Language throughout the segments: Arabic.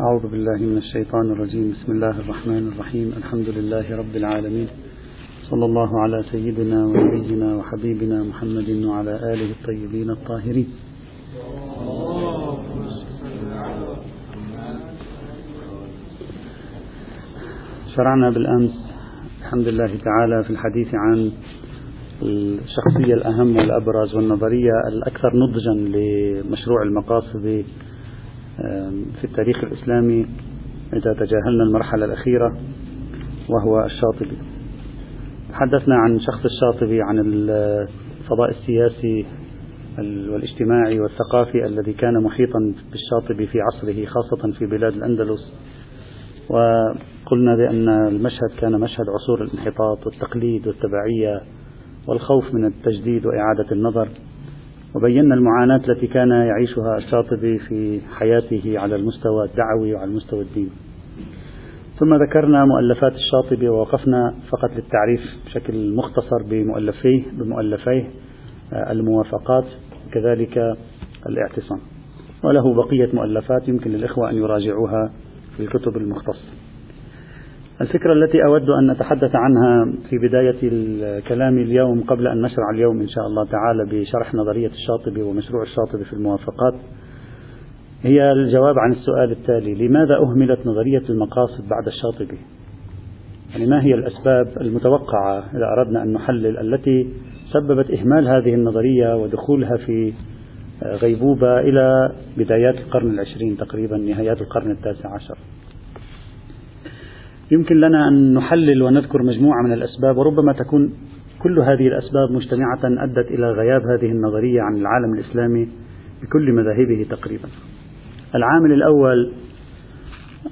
أعوذ بالله من الشيطان الرجيم. بسم الله الرحمن الرحيم. الحمد لله رب العالمين. صلى الله على سيدنا ونبينا وحبيبنا محمد وعلى آله الطيبين الطاهرين. شرعنا بالأمس. الحمد لله تعالى في الحديث عن الشخصية الأهم والأبرز والنظرية الأكثر نضجا لمشروع المقاصد في التاريخ الإسلامي إذا تجاهلنا المرحلة الأخيرة وهو الشاطبي. تحدثنا عن شخص الشاطبي عن الفضاء السياسي والاجتماعي والثقافي الذي كان محيطا بالشاطبي في عصره خاصة في بلاد الأندلس. وقلنا بأن المشهد كان مشهد عصور الانحطاط والتقليد والتبعية والخوف من التجديد وإعادة النظر. وبينا المعاناة التي كان يعيشها الشاطبي في حياته على المستوى الدعوي وعلى المستوى الديني. ثم ذكرنا مؤلفات الشاطبي ووقفنا فقط للتعريف بشكل مختصر بمؤلفيه بمؤلفيه آه، الموافقات كذلك الاعتصام. وله بقية مؤلفات يمكن للإخوة أن يراجعوها في الكتب المختصة. الفكرة التي أود أن نتحدث عنها في بداية الكلام اليوم قبل أن نشرع اليوم إن شاء الله تعالى بشرح نظرية الشاطبي ومشروع الشاطبي في الموافقات هي الجواب عن السؤال التالي لماذا أهملت نظرية المقاصد بعد الشاطبي؟ يعني ما هي الأسباب المتوقعة إذا أردنا أن نحلل التي سببت إهمال هذه النظرية ودخولها في غيبوبة إلى بدايات القرن العشرين تقريبا نهايات القرن التاسع عشر؟ يمكن لنا أن نحلل ونذكر مجموعة من الأسباب وربما تكون كل هذه الأسباب مجتمعة أدت إلى غياب هذه النظرية عن العالم الإسلامي بكل مذاهبه تقريبا. العامل الأول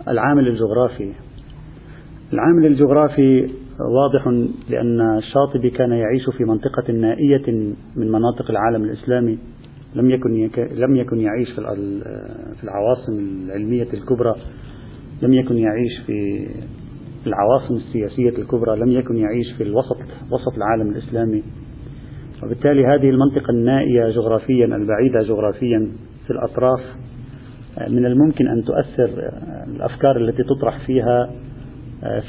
العامل الجغرافي. العامل الجغرافي واضح لأن الشاطبي كان يعيش في منطقة نائية من مناطق العالم الإسلامي لم يكن لم يكن يعيش في العواصم العلمية الكبرى لم يكن يعيش في العواصم السياسية الكبرى لم يكن يعيش في الوسط وسط العالم الإسلامي. وبالتالي هذه المنطقة النائية جغرافيا البعيدة جغرافيا في الأطراف من الممكن أن تؤثر الأفكار التي تطرح فيها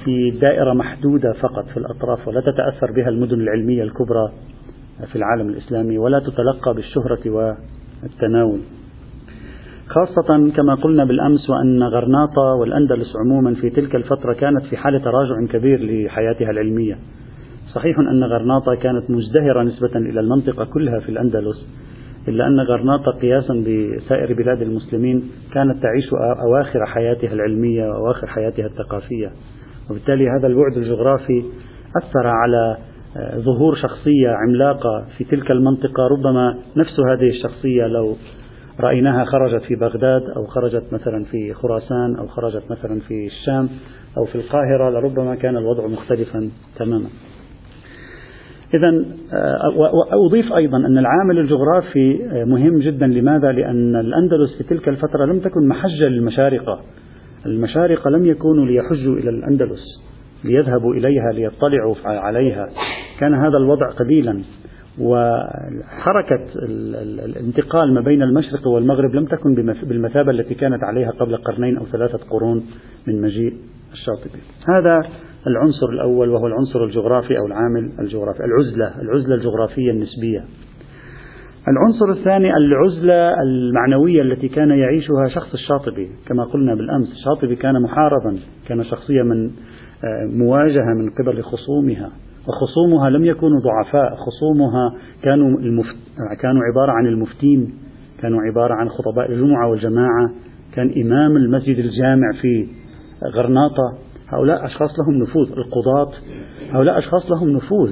في دائرة محدودة فقط في الأطراف ولا تتأثر بها المدن العلمية الكبرى في العالم الإسلامي ولا تتلقى بالشهرة والتناول. خاصة كما قلنا بالأمس وأن غرناطة والأندلس عموما في تلك الفترة كانت في حالة تراجع كبير لحياتها العلمية. صحيح أن غرناطة كانت مزدهرة نسبة إلى المنطقة كلها في الأندلس إلا أن غرناطة قياسا بسائر بلاد المسلمين كانت تعيش أواخر حياتها العلمية وأواخر حياتها الثقافية. وبالتالي هذا البعد الجغرافي أثر على آه، ظهور شخصية عملاقة في تلك المنطقة ربما نفس هذه الشخصية لو رأيناها خرجت في بغداد أو خرجت مثلا في خراسان أو خرجت مثلا في الشام أو في القاهرة لربما كان الوضع مختلفا تماما. إذا آه، أضيف أيضا أن العامل الجغرافي آه، مهم جدا. لماذا؟ لأن الأندلس في تلك الفترة لم تكن محجة للمشارقة. المشارقة لم يكونوا ليحجوا إلى الأندلس ليذهبوا إليها ليطلعوا عليها. كان هذا الوضع قليلا وحركة الانتقال ما بين المشرق والمغرب لم تكن بالمثابة التي كانت عليها قبل قرنين أو ثلاثة قرون من مجيء الشاطبي. هذا العنصر الأول وهو العنصر الجغرافي أو العامل الجغرافي العزلة العزلة الجغرافية النسبية. العنصر الثاني العزلة المعنوية التي كان يعيشها شخص الشاطبي. كما قلنا بالأمس الشاطبي كان محاربا كان شخصية من آه، مواجهة من قبل خصومها. وخصومها لم يكونوا ضعفاء خصومها كانوا المفت... كانوا عبارة عن المفتين كانوا عبارة عن خطباء الجمعة والجماعة كان إمام المسجد الجامع في غرناطة. هؤلاء أشخاص لهم نفوذ. القضاة هؤلاء أشخاص لهم نفوذ.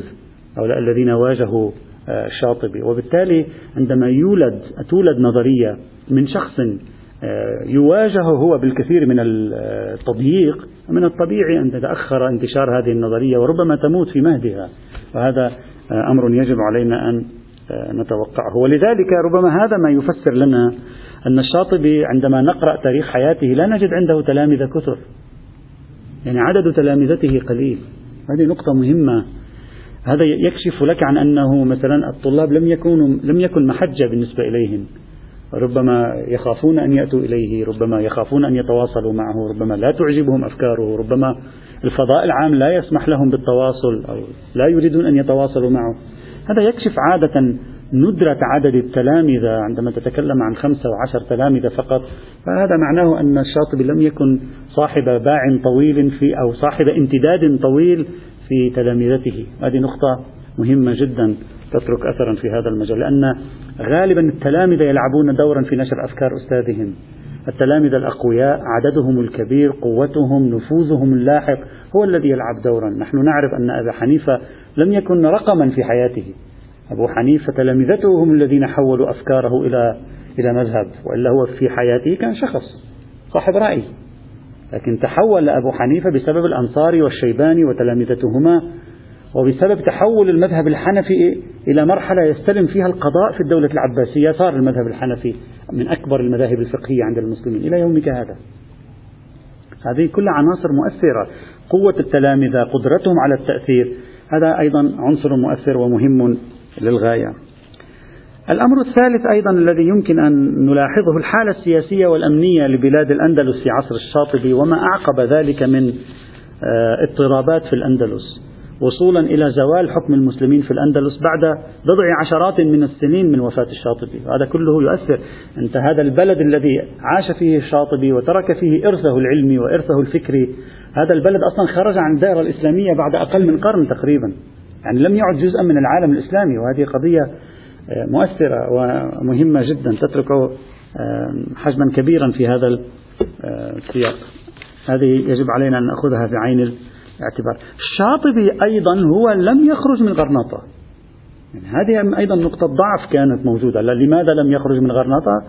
هؤلاء الذين واجهوا آه، الشاطبي. وبالتالي عندما يولد تولد نظرية من شخص يواجه هو بالكثير من التضييق من الطبيعي أن تتأخر انتشار هذه النظرية وربما تموت في مهدها. وهذا آه، أمر يجب علينا أن آه، نتوقعه. ولذلك ربما هذا ما يفسر لنا أن الشاطبي عندما نقرأ تاريخ حياته لا نجد عنده تلامذة كثر. يعني عدد تلامذته قليل. هذه نقطة مهمة. هذا يكشف لك عن أنه مثلا الطلاب لم يكونوا لم يكن محجة بالنسبة إليهم. ربما يخافون أن يأتوا إليه ربما يخافون أن يتواصلوا معه ربما لا تعجبهم أفكاره ربما الفضاء العام لا يسمح لهم بالتواصل أو لا يريدون أن يتواصلوا معه. هذا يكشف عادة ندرة عدد التلامذة عندما تتكلم عن خمسة وعشر تلامذة فقط. فهذا معناه أن الشاطبي لم يكن صاحب باع طويل في أو صاحب امتداد طويل في تلامذته. هذه نقطة مهمة جدا. تترك أثرا في هذا المجال لأن غالبا التلامذة يلعبون دورا في نشر أفكار أستاذهم. التلامذة الأقوياء عددهم الكبير قوتهم نفوذهم اللاحق هو الذي يلعب دورا. نحن نعرف أن أبا حنيفة لم يكن رقما في حياته. أبو حنيفة تلامذته هم الذين حولوا أفكاره إلى إلى مذهب وإلا هو في حياته كان شخص صاحب رأي. لكن تحول أبو حنيفة بسبب الأنصاري والشيباني وتلامذتهما وبسبب تحول المذهب الحنفي إلى مرحلة يستلم فيها القضاء في الدولة العباسية صار المذهب الحنفي من أكبر المذاهب الفقهية عند المسلمين إلى يومك هذا. هذه كلها عناصر مؤثرة. قوة التلامذة قدرتهم على التأثير. هذا أيضا عنصر مؤثر ومهم للغاية. الأمر الثالث أيضا الذي يمكن أن نلاحظه الحالة السياسية والأمنية لبلاد الأندلس في عصر الشاطبي وما أعقب ذلك من آه، اضطرابات في الأندلس. وصولا إلى زوال حكم المسلمين في الأندلس بعد بضع عشرات من السنين من وفاة الشاطبي. هذا كله يؤثر. أنت هذا البلد الذي عاش فيه الشاطبي وترك فيه إرثه العلمي وإرثه الفكري هذا البلد أصلا خرج عن الدائرة الإسلامية بعد أقل من قرن تقريبا. يعني لم يعد جزءا من العالم الإسلامي وهذه قضية آه، مؤثرة ومهمة جدا تترك آه، حجما كبيرا في هذا آه، السياق. هذه يجب علينا أن نأخذها في عين الاعتبار الشاطبي أيضا هو لم يخرج من غرناطة. يعني هذه أيضا نقطة ضعف كانت موجودة. لماذا لم يخرج من غرناطة؟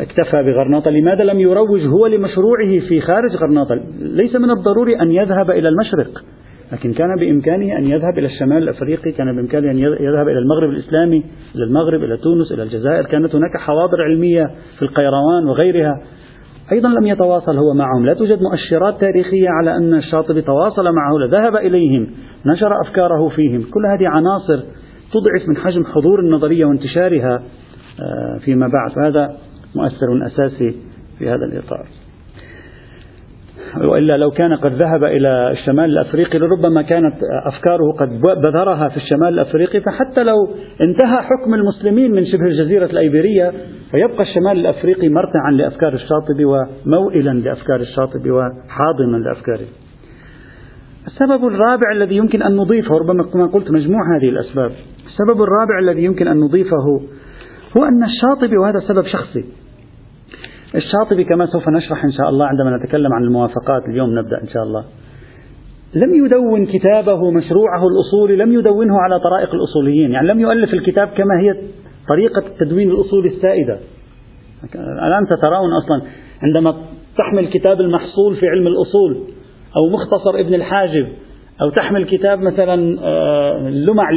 اكتفى بغرناطة. لماذا لم يروج هو لمشروعه في خارج غرناطة؟ ليس من الضروري أن يذهب إلى المشرق لكن كان بإمكانه أن يذهب إلى الشمال الأفريقي كان بإمكانه أن يذهب إلى المغرب الإسلامي إلى المغرب إلى تونس إلى الجزائر. كانت هناك حواضر علمية في القيروان وغيرها. أيضا لم يتواصل هو معهم. لا توجد مؤشرات تاريخية على أن الشاطبي تواصل معه لذهب إليهم نشر أفكاره فيهم. كل هذه عناصر تضعف من حجم حضور النظرية وانتشارها آه، فيما بعد. وهذا مؤثر أساسي في هذا الإطار. وإلا لو كان قد ذهب إلى الشمال الأفريقي لربما كانت أفكاره قد بذرها في الشمال الأفريقي. فحتى لو انتهى حكم المسلمين من شبه الجزيرة الأيبيرية فيبقى الشمال الأفريقي مرتعا لأفكار الشاطبي وموئلا لأفكار الشاطبي وحاضنا لأفكاره. السبب الرابع الذي يمكن أن نضيفه ربما كما قلت مجموع هذه الأسباب. السبب الرابع الذي يمكن أن نضيفه هو أن الشاطبي وهذا سبب شخصي الشاطبي كما سوف نشرح إن شاء الله عندما نتكلم عن الموافقات اليوم نبدأ إن شاء الله. لم يدون كتابه مشروعه الأصولي لم يدونه على طرائق الأصوليين. يعني لم يؤلف الكتاب كما هي طريقة التدوين الأصولي السائدة. الآن سترون أصلا عندما تحمل كتاب المحصول في علم الأصول أو مختصر ابن الحاجب أو تحمل كتاب مثلا آه، لمع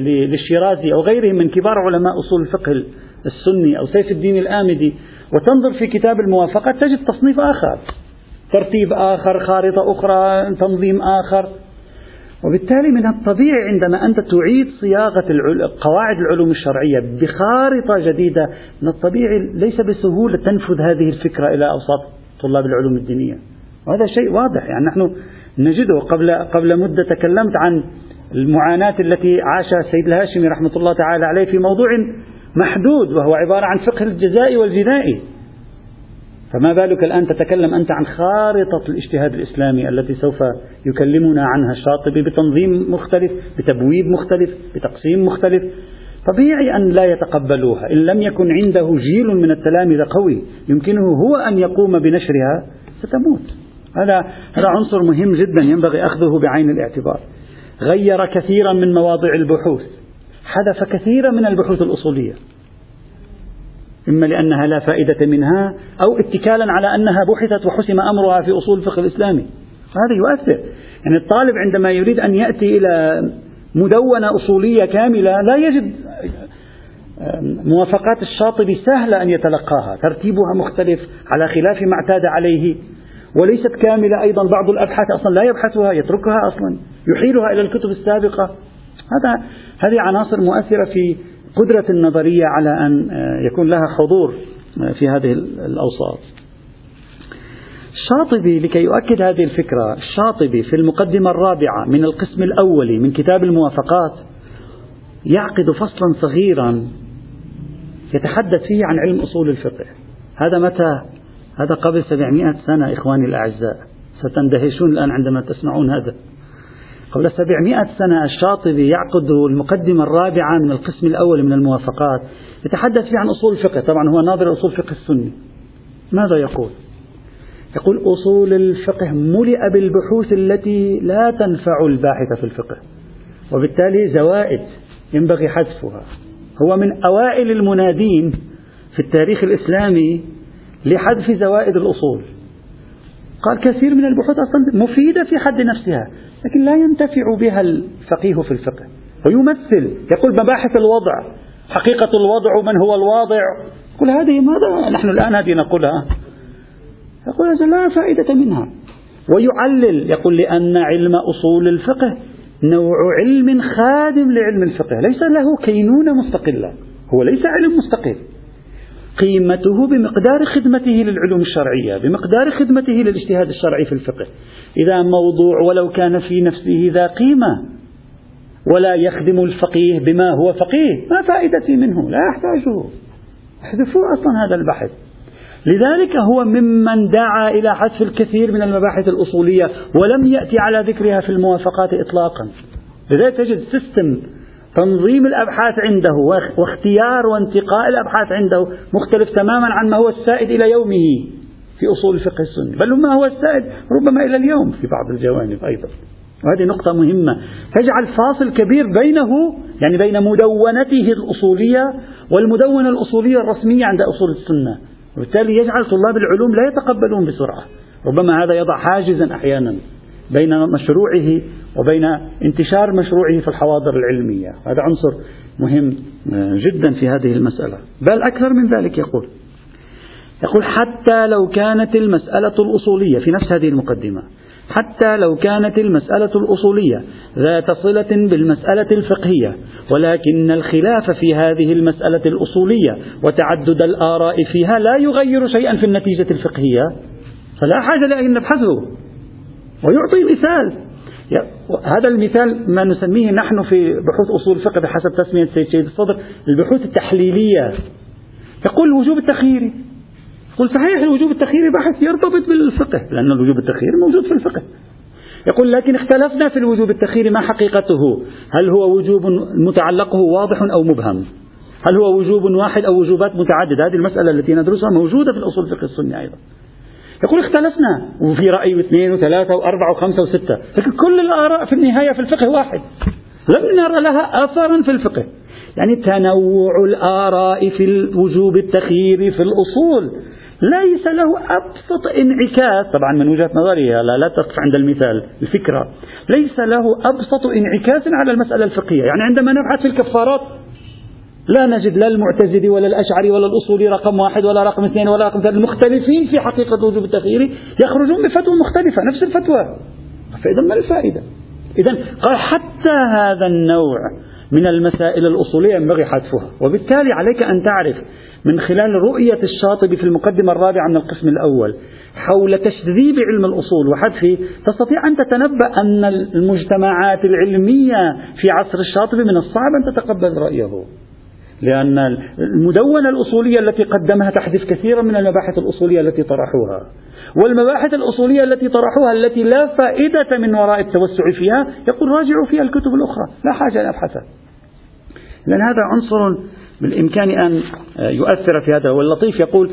للشيرازي أو غيره من كبار علماء أصول الفقه السني أو سيف الدين الآمدي. وتنظر في كتاب الموافقات تجد تصنيف آخر. ترتيب آخر خارطة أخرى تنظيم آخر. وبالتالي من الطبيعي عندما أنت تعيد صياغة قواعد العلوم الشرعية بخارطة جديدة من الطبيعي ليس بسهولة تنفذ هذه الفكرة إلى أوساط طلاب العلوم الدينية. وهذا شيء واضح. يعني نحن نجده قبل قبل مدة تكلمت عن المعاناة التي عاشها السيد الهاشمي رحمة الله تعالى عليه في موضوع محدود وهو عبارة عن فقه الجزاء والجنائي. فما بالك الآن تتكلم أنت عن خارطة الاجتهاد الإسلامي التي سوف يكلمنا عنها الشاطبي بتنظيم مختلف بتبويب مختلف بتقسيم مختلف؟ طبيعي أن لا يتقبلوها إن لم يكن عنده جيل من التلامذة قوي يمكنه هو أن يقوم بنشرها ستموت. هذا هذا عنصر مهم جدا ينبغي أخذه بعين الاعتبار. غير كثيرا من مواضع البحوث. حذف كثيرا من البحوث الأصولية. إما لأنها لا فائدة منها أو اتكالا على أنها بحثت وحسم أمرها في أصول الفقه الإسلامي. هذا يؤثر. يعني الطالب عندما يريد أن يأتي إلى مدونة أصولية كاملة لا يجد موافقات الشاطبي سهلة أن يتلقاها. ترتيبها مختلف على خلاف ما اعتاد عليه. وليست كاملة أيضا بعض الأبحاث أصلا لا يبحثها يتركها أصلا يحيلها إلى الكتب السابقة. هذا هذه عناصر مؤثرة في قدرة النظرية على أن يكون لها حضور في هذه الأوساط. الشاطبي لكي يؤكد هذه الفكرة الشاطبي في المقدمة الرابعة من القسم الأول من كتاب الموافقات يعقد فصلا صغيرا يتحدث فيه عن علم أصول الفقه. هذا متى؟ هذا قبل 700 سنة إخواني الأعزاء. ستندهشون الآن عندما تسمعون هذا. قبل 700 سنة الشاطبي يعقد المقدمة الرابعة من القسم الأول من الموافقات. يتحدث فيه عن أصول الفقه. طبعا هو ناظر أصول الفقه السني. ماذا يقول؟ يقول أصول الفقه ملئ بالبحوث التي لا تنفع الباحث في الفقه وبالتالي زوائد ينبغي حذفها. هو من أوائل المنادين في التاريخ الإسلامي لحذف زوائد الأصول. قال كثير من البحوث أصلا مفيدة في حد نفسها لكن لا ينتفع بها الفقيه في الفقه. ويمثل يقول مباحث الوضع. حقيقة الوضع ومن هو الواضع؟ يقول هذه ماذا؟ نحن الآن هذه نقولها. يقول لا فائدة منها. ويعلل يقول لأن علم أصول الفقه نوع علم خادم لعلم الفقه. ليس له كينونة مستقلة. هو ليس علم مستقل. قيمته بمقدار خدمته للعلوم الشرعية بمقدار خدمته للاجتهاد الشرعي في الفقه. إذا موضوع ولو كان في نفسه ذا قيمة ولا يخدم الفقيه بما هو فقيه ما فائدتي منه لا أحتاجه احذفوا أصلا هذا البحث. لذلك هو ممن دعا إلى حذف الكثير من المباحث الأصولية ولم يأتي على ذكرها في الموافقات إطلاقا. لذلك تجد system تنظيم الأبحاث عنده واختيار وانتقاء الأبحاث عنده مختلف تماما عن ما هو السائد إلى يومه في أصول الفقه السني. بل ما هو السائد ربما إلى اليوم في بعض الجوانب أيضا. وهذه نقطة مهمة. تجعل فاصل كبير بينه يعني بين مدونته الأصولية والمدونة الأصولية الرسمية عند أصول السنة. وبالتالي يجعل طلاب العلوم لا يتقبلون بسرعة. ربما هذا يضع حاجزا أحيانا. بين مشروعه وبين انتشار مشروعه في الحواضر العلمية. هذا عنصر مهم جدا في هذه المسألة. بل أكثر من ذلك يقول يقول حتى لو كانت المسألة الأصولية في نفس هذه المقدمة حتى لو كانت المسألة الأصولية ذات صلة بالمسألة الفقهية ولكن الخلاف في هذه المسألة الأصولية وتعدد الآراء فيها لا يغير شيئا في النتيجة الفقهية فلا حاجة لأن نبحثه. ويعطي مثال. هذا المثال ما نسميه نحن في بحوث أصول الفقه بحسب تسمية سيد شهيد الصدر البحوث التحليلية. يقول الوجوب التخييري يقول صحيح الوجوب التخييري بحث يرتبط بالفقه لأن الوجوب التخييري موجود في الفقه. يقول لكن اختلفنا في الوجوب التخييري ما حقيقته؟ هل هو وجوب متعلقه واضح أو مبهم؟ هل هو وجوب واحد أو وجوبات متعددة؟ هذه المسألة التي ندرسها موجودة في الأصول الفقه السني أيضا. يقول اختلفنا. وفي رأي واثنين وثلاثة وأربعة وخمسة وستة. لكن كل الآراء في النهاية في الفقه واحد. لم نرى لها أثرا في الفقه. يعني تنوع الآراء في الوجوب التخييري في الأصول. ليس له أبسط انعكاس. طبعا من وجهة نظري لا, لا تقف عند المثال الفكرة. ليس له أبسط انعكاس على المسألة الفقهية. يعني عندما نبحث في الكفارات لا نجد لا المعتزلي ولا الأشعري ولا الأصولي رقم واحد ولا رقم اثنين ولا رقم ثلاثة المختلفين في حقيقة وجوب التخيير يخرجون بفتوى مختلفة نفس الفتوى. فإذا ما الفائدة؟ إذا قال حتى هذا النوع من المسائل الأصولية ينبغي حذفها وبالتالي عليك أن تعرف من خلال رؤية الشاطبي في المقدمة الرابعة من القسم الأول حول تشذيب علم الأصول وحذفه تستطيع أن تتنبأ أن المجتمعات العلمية في عصر الشاطبي من الصعب أن تتقبل رأيه. لأن المدونة الأصولية التي قدمها تحذف كثيرا من المباحث الأصولية التي طرحوها. والمباحث الأصولية التي طرحوها التي لا فائدة من وراء التوسع فيها يقول راجعوا فيها الكتب الأخرى. لا حاجة أن أبحثها لأن هذا عنصر بالإمكان أن يؤثر في هذا. واللطيف يقول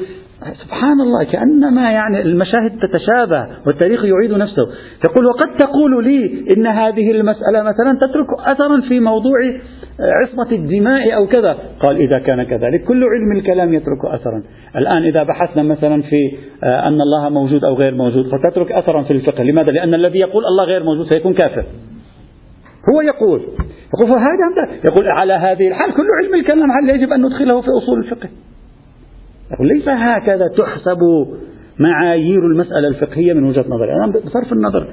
سبحان الله كأنما يعني المشاهد تتشابه والتاريخ يعيد نفسه. يقول وقد تقول لي إن هذه المسألة مثلا تترك أثرا في موضوع عصمة الدماء أو كذا. قال إذا كان كذلك. كل علم الكلام يترك أثرا. الآن إذا بحثنا مثلا في أن الله موجود أو غير موجود فتترك أثرا في الفقه. لماذا؟ لأن الذي يقول الله غير موجود سيكون كافر. هو يقول يقول فهذا يقول على هذه الحال كل علم الكلام هل يجب أن ندخله في أصول الفقه؟ يقول ليس هكذا تحسب معايير المسألة الفقهية من وجهة نظري. أنا بصرف النظر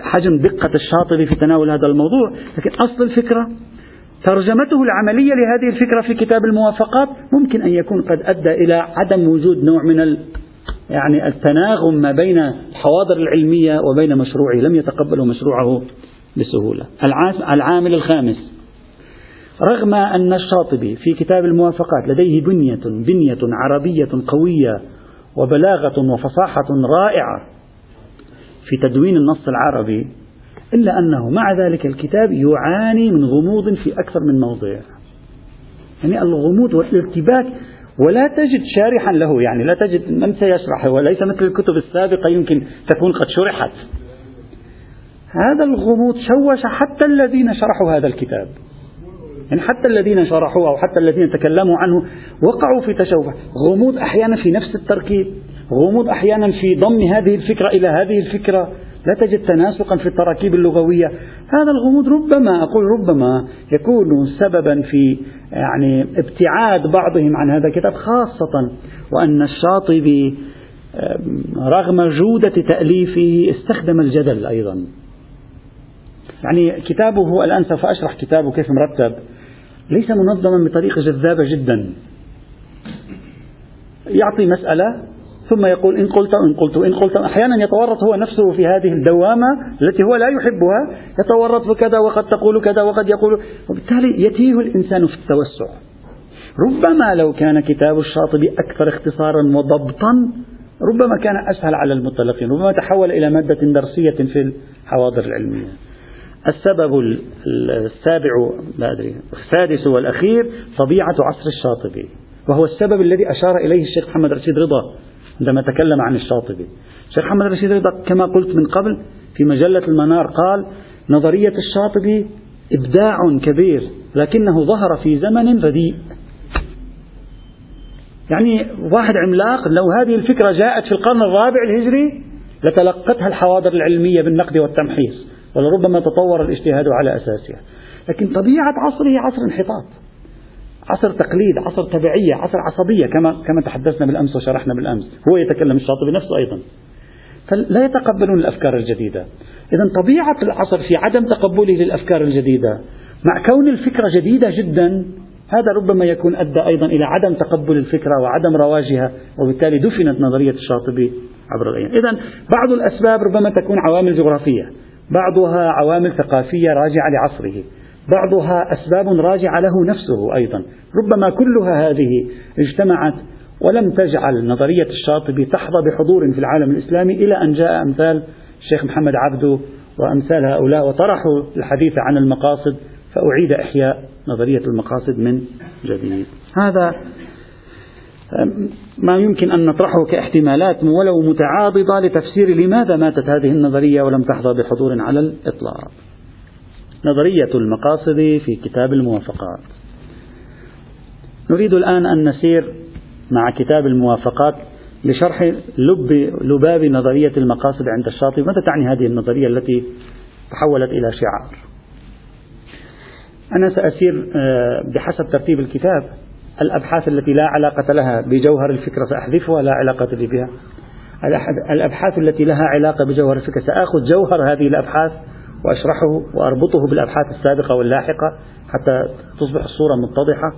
حجم دقة الشاطبي في تناول هذا الموضوع لكن أصل الفكرة ترجمته العملية لهذه الفكرة في كتاب الموافقات ممكن أن يكون قد أدى إلى عدم وجود نوع من ال يعني التناغم ما بين الحواضر العلمية وبين مشروعه. لم يتقبلوا مشروعه بسهولة. العامل الخامس. رغم أن الشاطبي في كتاب الموافقات لديه بنية بنية عربية قوية وبلاغة وفصاحة رائعة في تدوين النص العربي إلا أنه مع ذلك الكتاب يعاني من غموض في أكثر من موضع. يعني الغموض والارتباك ولا تجد شارحا له يعني لا تجد من سيشرحه وليس مثل الكتب السابقة يمكن تكون قد شرحت. هذا الغموض شوش حتى الذين شرحوا هذا الكتاب. يعني حتى الذين شرحوه أو حتى الذين تكلموا عنه وقعوا في تشوه. غموض أحيانا في نفس التركيب. غموض أحيانا في ضم هذه الفكرة إلى هذه الفكرة. لا تجد تناسقا في التراكيب اللغوية. هذا الغموض ربما أقول ربما يكون سببا في يعني ابتعاد بعضهم عن هذا الكتاب خاصة وأن الشاطبي رغم جودة تأليفه استخدم الجدل أيضا. يعني كتابه الآن سوف أشرح كتابه كيف مرتب. ليس منظما بطريقة جذابة جدا. يعطي مسألة ثم يقول إن قلت إن قلت إن قلت. أحيانا يتورط هو نفسه في هذه الدوامة التي هو لا يحبها. يتورط بكذا وقد تقول كذا وقد يقول. وبالتالي يتيه الإنسان في التوسع. ربما لو كان كتاب الشاطبي أكثر اختصارا وضبطا ربما كان أسهل على المطلقين. ربما تحول إلى مادة درسية في الحواضر العلمية. السبب السابع لا أدري السادس والأخير طبيعة عصر الشاطبي وهو السبب الذي أشار إليه الشيخ محمد رشيد رضا عندما تكلم عن الشاطبي. الشيخ محمد رشيد رضا كما قلت من قبل في مجلة المنار قال نظرية الشاطبي إبداع كبير لكنه ظهر في زمن رديء. يعني واحد عملاق لو هذه الفكرة جاءت في القرن الرابع الهجري لتلقتها الحواضر العلمية بالنقد والتمحيص. ولربما تطور الاجتهاد على أساسها. لكن طبيعة عصره عصر انحطاط عصر تقليد عصر تبعية عصر عصبية كما كما تحدثنا بالأمس وشرحنا بالأمس. هو يتكلم الشاطبي نفسه أيضا. فلا يتقبلون الأفكار الجديدة. إذا طبيعة العصر في عدم تقبله للأفكار الجديدة مع كون الفكرة جديدة جدا هذا ربما يكون أدى أيضا إلى عدم تقبل الفكرة وعدم رواجها وبالتالي دفنت نظرية الشاطبي عبر الأيام. إذا بعض الأسباب ربما تكون عوامل جغرافية. بعضها عوامل ثقافية راجعة لعصره. بعضها أسباب راجعة له نفسه أيضا. ربما كلها هذه اجتمعت ولم تجعل نظرية الشاطبي تحظى بحضور في العالم الإسلامي إلى أن جاء أمثال الشيخ محمد عبده وأمثال هؤلاء وطرحوا الحديث عن المقاصد فأعيد إحياء نظرية المقاصد من جديد. هذا ما يمكن أن نطرحه كاحتمالات ولو متعاضدة لتفسير لماذا ماتت هذه النظرية ولم تحظى بحضور على الإطلاق. نظرية المقاصد في كتاب الموافقات. نريد الآن أن نسير مع كتاب الموافقات لشرح لب لباب نظرية المقاصد عند الشاطبي. ماذا تعني هذه النظرية التي تحولت إلى شعار؟ أنا سأسير آه، بحسب ترتيب الكتاب. الأبحاث التي لا علاقة لها بجوهر الفكرة سأحذفها لا علاقة لي بها. الأبحاث التي لها علاقة بجوهر الفكرة سآخذ جوهر هذه الأبحاث وأشرحه وأربطه بالأبحاث السابقة واللاحقة حتى تصبح الصورة متضحة.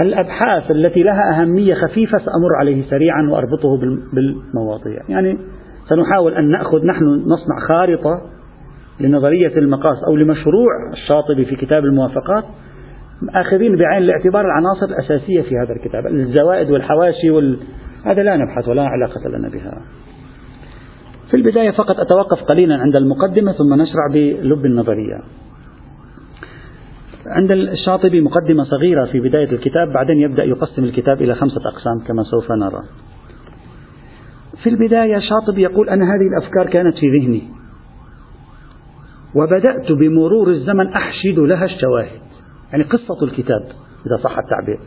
الأبحاث التي لها أهمية خفيفة سأمر عليه سريعا وأربطه بالمواضيع. يعني سنحاول أن نأخذ نحن نصنع خارطة لنظرية المقاس أو لمشروع الشاطبي في كتاب الموافقات آخذين بعين الاعتبار العناصر الأساسية في هذا الكتاب. الزوائد والحواشي وال... هذا لا نبحث ولا علاقة لنا بها. في البداية فقط أتوقف قليلا عند المقدمة ثم نشرع بلب النظرية. عند الشاطبي مقدمة صغيرة في بداية الكتاب بعدين يبدأ يقسم الكتاب إلى خمسة أقسام كما سوف نرى. في البداية شاطبي يقول أن هذه الأفكار كانت في ذهني وبدأت بمرور الزمن أحشد لها الشواهد. يعني قصة الكتاب إذا صح التعبير.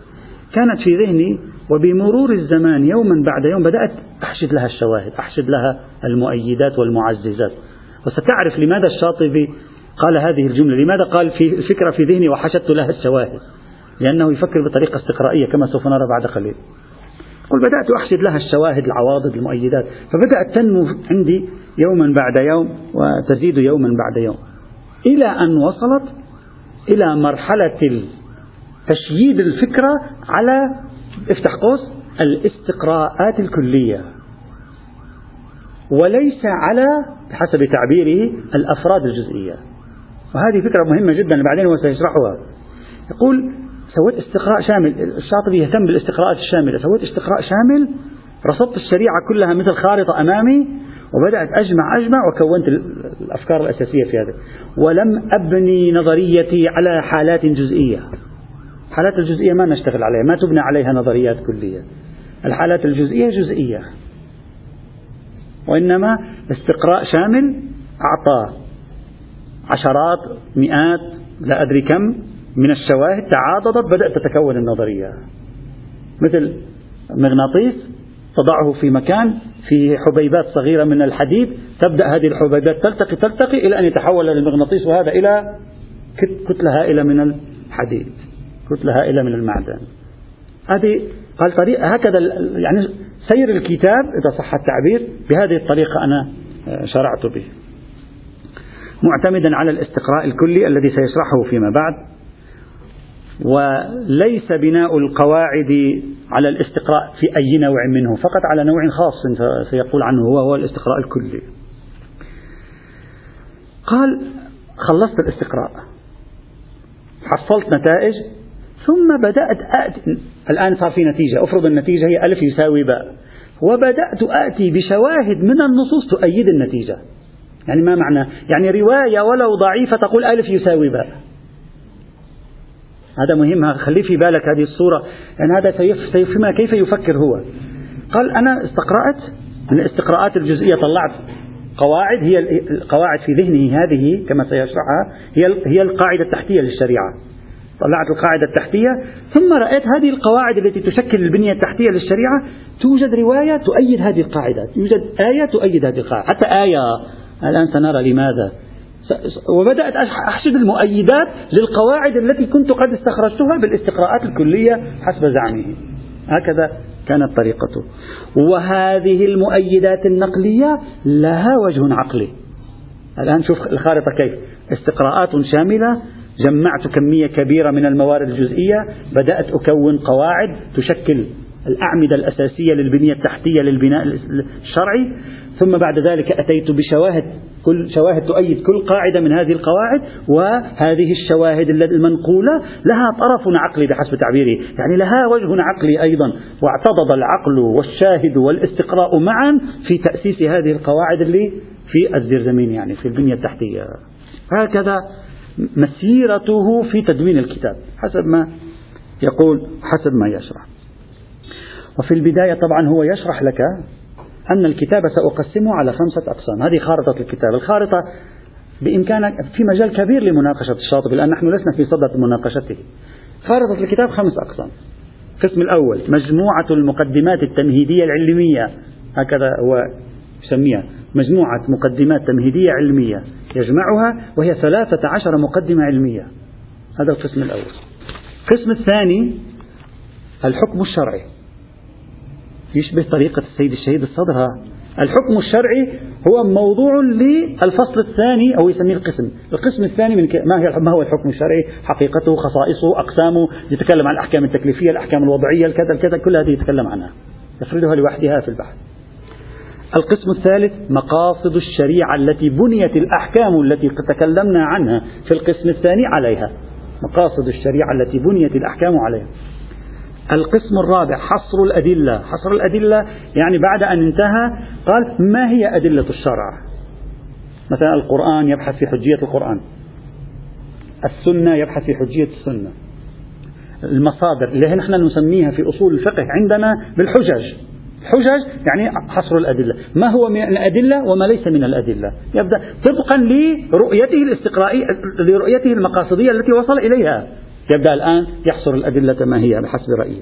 كانت في ذهني وبمرور الزمان يوما بعد يوم بدأت أحشد لها الشواهد أحشد لها المؤيدات والمعززات. وستعرف لماذا الشاطبي قال هذه الجملة لماذا قال في الفكرة في ذهني وحشدت لها الشواهد؟ لأنه يفكر بطريقة استقرائية كما سوف نرى بعد قليل. قل بدأت أحشد لها الشواهد العواضد المؤيدات. فبدأت تنمو عندي يوما بعد يوم وتزيد يوما بعد يوم. إلى أن وصلت إلى مرحلة تشييد الفكرة على افتح قوس الاستقراءات الكلية. وليس على بحسب تعبيره الأفراد الجزئية. وهذه فكرة مهمة جدا بعدين هو سيشرحها. يقول سويت استقراء شامل. الشاطبي يهتم بالاستقراءات الشاملة. سويت استقراء شامل رصدت الشريعة كلها مثل خارطة أمامي وبدأت أجمع أجمع وكونت الأفكار الأساسية في هذا. ولم أبني نظريتي على حالات جزئية. الحالات الجزئية ما نشتغل عليها ما تبنى عليها نظريات كلية. الحالات الجزئية جزئية. وإنما استقراء شامل أعطى عشرات مئات لا أدري كم من الشواهد تعاضدت بدأت تتكون النظرية. مثل مغناطيس تضعه في مكان في حبيبات صغيرة من الحديد تبدأ هذه الحبيبات تلتقي تلتقي إلى أن يتحول المغناطيس وهذا إلى كتلة هائلة من الحديد كتلة هائلة من المعدن. هذه قال طريقة هكذا يعني سير الكتاب إذا صح التعبير بهذه الطريقة أنا آه، شرعت به. معتمدا على الاستقراء الكلي الذي سيشرحه فيما بعد. وليس بناء القواعد على الاستقراء في أي نوع منه فقط على نوع خاص سيقول عنه هو هو الاستقراء الكلي. قال خلصت الاستقراء حصلت نتائج ثم بدأت أتي. الآن صار في نتيجة أفرض النتيجة هي ألف يساوي باء. وبدأت آتي بشواهد من النصوص تؤيد النتيجة. يعني ما معنى؟ يعني رواية ولو ضعيفة تقول ألف يساوي باء. هذا مهم خليه في بالك هذه الصورة. يعني هذا سيفهمها كيف يفكر هو؟ قال أنا استقرأت من الاستقراءات الجزئية طلعت قواعد هي القواعد في ذهنه هذه كما سيشرحها هي هي القاعدة التحتية للشريعة. طلعت القاعدة التحتية ثم رأيت هذه القواعد التي تشكل البنية التحتية للشريعة توجد رواية تؤيد هذه القاعدة توجد آية تؤيد هذه القاعدة حتى آية. الآن سنرى لماذا. وبدأت أحشد المؤيدات للقواعد التي كنت قد استخرجتها بالاستقراءات الكلية حسب زعمه. هكذا كانت طريقته. وهذه المؤيدات النقلية لها وجه عقلي. الآن شوف الخارطة كيف. استقراءات شاملة. جمعت كمية كبيرة من الموارد الجزئية. بدأت أكون قواعد تشكل الأعمدة الأساسية للبنية التحتية للبناء الشرعي. ثم بعد ذلك أتيت بشواهد كل شواهد تؤيد كل قاعدة من هذه القواعد وهذه الشواهد المنقولة لها طرف عقلي بحسب تعبيره يعني لها وجه عقلي أيضا. واعتضد العقل والشاهد والاستقراء معا في تأسيس هذه القواعد اللي في الزرزمين يعني في البنية التحتية. هكذا مسيرته في تدوين الكتاب حسب ما يقول حسب ما يشرح. وفي البداية طبعا هو يشرح لك أن الكتاب سأقسمه على خمسة أقسام. هذه خارطة الكتاب. الخارطة بإمكانك في مجال كبير لمناقشة الشاطبي لأن نحن لسنا في صدد مناقشته. خارطة الكتاب خمس أقسام. القسم الأول مجموعة المقدمات التمهيدية العلمية. هكذا هو يسميها. مجموعة مقدمات تمهيدية علمية يجمعها وهي ثلاثة عشر مقدمة علمية. هذا القسم الأول. القسم الثاني الحكم الشرعي. يشبه طريقة السيد الشهيد الصدر. الحكم الشرعي هو موضوع للفصل الثاني أو يسميه القسم. القسم الثاني من ما, هي ما هو الحكم الشرعي؟ حقيقته خصائصه أقسامه. يتكلم عن الأحكام التكليفية الأحكام الوضعية الكذا الكذا. كل هذه يتكلم عنها. يفردها لوحدها في البحث. القسم الثالث مقاصد الشريعة التي بنيت الأحكام التي تكلمنا عنها في القسم الثاني عليها. مقاصد الشريعة التي بنيت الأحكام عليها. القسم الرابع حصر الأدلة. حصر الأدلة يعني بعد أن انتهى قال ما هي أدلة الشرع؟ مثلا القرآن يبحث في حجية القرآن. السنة يبحث في حجية السنة. المصادر اللي نحن نسميها في أصول الفقه عندنا بالحجج. حجج يعني حصر الأدلة. ما هو من الأدلة وما ليس من الأدلة؟ يبدأ طبقا لرؤيته الاستقرائية لرؤيته المقاصدية التي وصل إليها. يبدأ الآن يحصر الأدلة ما هي بحسب رأيه